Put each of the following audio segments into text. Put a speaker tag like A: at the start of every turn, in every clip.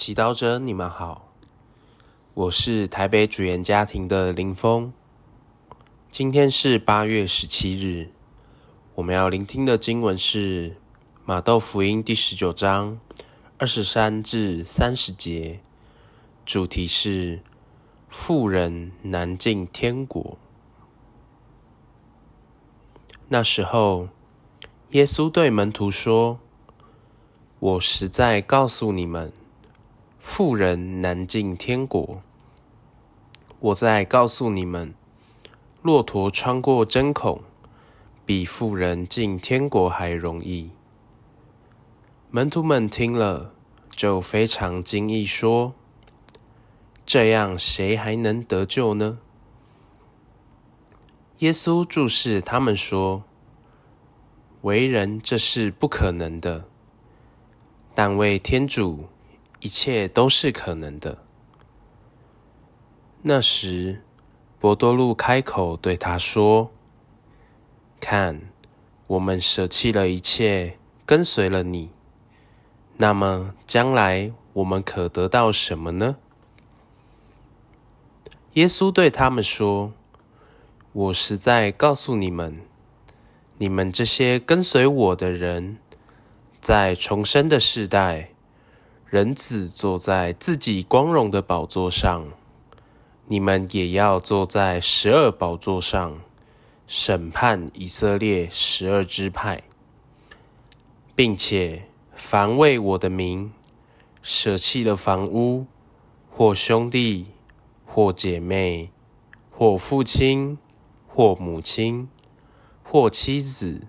A: 祈祷者，你们好，我是台北主言家庭的林峰。今天是八月十七日，我们要聆听的经文是马窦福音第十九章二十三至三十节，主题是富人难进天国。那时候，耶稣对门徒说：“我实在告诉你们。”富人难进天国。我再告诉你们，骆驼穿过针孔，比富人进天国还容易。门徒们听了，就非常惊异，说：“这样，谁还能得救呢？”耶稣注视他们说：“为人这是不可能的，但为天主。”一切都是可能的。那时，博多禄开口对他说：“看，我们舍弃了一切，跟随了你。那么，将来我们可得到什么呢？”耶稣对他们说：“我实在告诉你们，你们这些跟随我的人，在重生的世代。”人子坐在自己光荣的宝座上，你们也要坐在十二宝座上，审判以色列十二支派，并且凡为我的名舍弃了房屋、或兄弟、或姐妹、或父亲、或母亲、或妻子、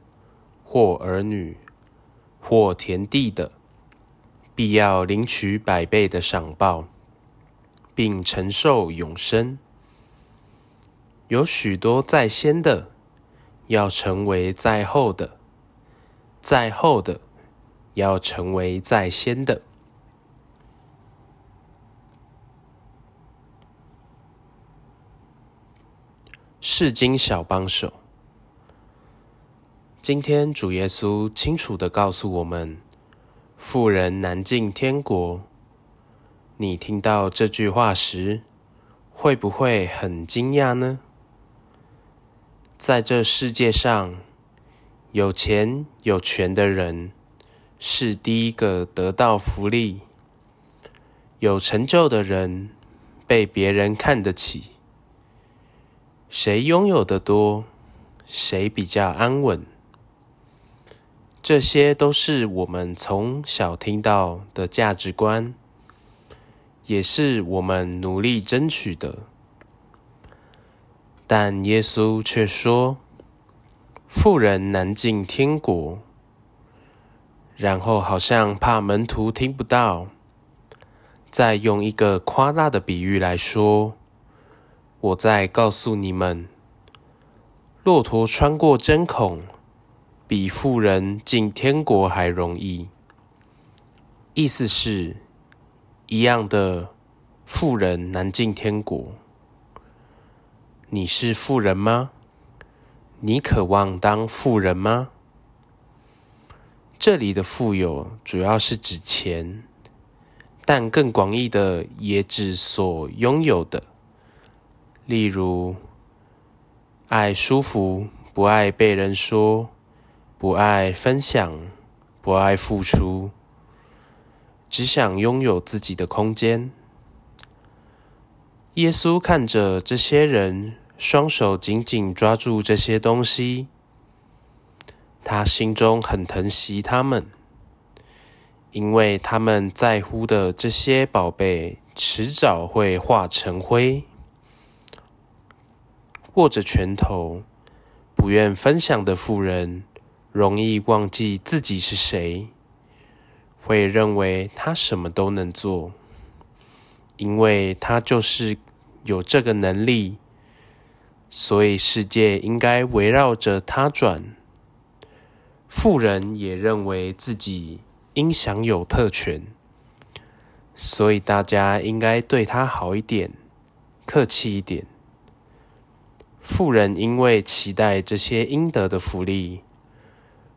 A: 或儿女、或田地的。必要领取百倍的赏报，并承受永生。有许多在先的，要成为在后的；在后的，要成为在先的。世经小帮手，今天主耶稣清楚的告诉我们。富人难进天国。你听到这句话时，会不会很惊讶呢？在这世界上，有钱有权的人是第一个得到福利，有成就的人被别人看得起。谁拥有的多，谁比较安稳。这些都是我们从小听到的价值观，也是我们努力争取的。但耶稣却说：“富人难进天国。”然后好像怕门徒听不到，再用一个夸大的比喻来说：“我再告诉你们，骆驼穿过针孔。”比富人进天国还容易，意思是，一样的，富人难进天国。你是富人吗？你渴望当富人吗？这里的富有主要是指钱，但更广义的也指所拥有的，例如，爱舒服，不爱被人说。不爱分享，不爱付出，只想拥有自己的空间。耶稣看着这些人，双手紧紧抓住这些东西，他心中很疼惜他们，因为他们在乎的这些宝贝，迟早会化成灰。握着拳头，不愿分享的富人。容易忘记自己是谁，会认为他什么都能做，因为他就是有这个能力，所以世界应该围绕着他转。富人也认为自己应享有特权，所以大家应该对他好一点，客气一点。富人因为期待这些应得的福利。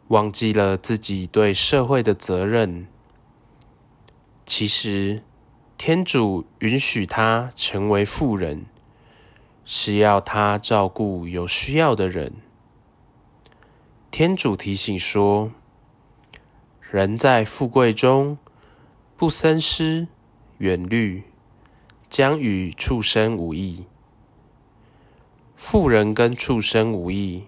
A: 忘记了自己对社会的责任。其实，天主允许他成为富人，是要他照顾有需要的人。天主提醒说：“人在富贵中不深思远虑，将与畜生无异。富人跟畜生无异，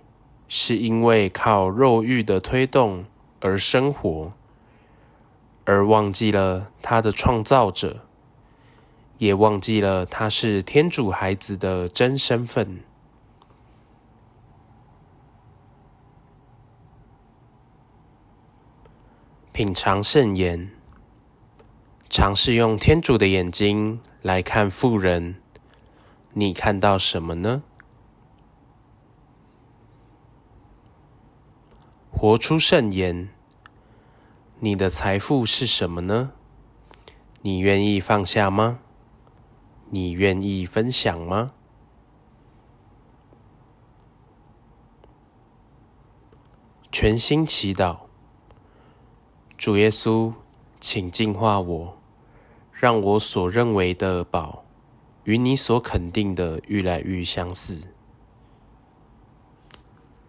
A: 是因为靠肉欲的推动而生活，而忘记了他的创造者，也忘记了他是天主孩子的真身份。”品尝圣言，尝试用天主的眼睛来看富人，你看到什么呢？活出圣言，你的财富是什么呢？你愿意放下吗？你愿意分享吗？全心祈祷。主耶稣，请净化我，让我所认为的宝与你所肯定的愈来愈相似。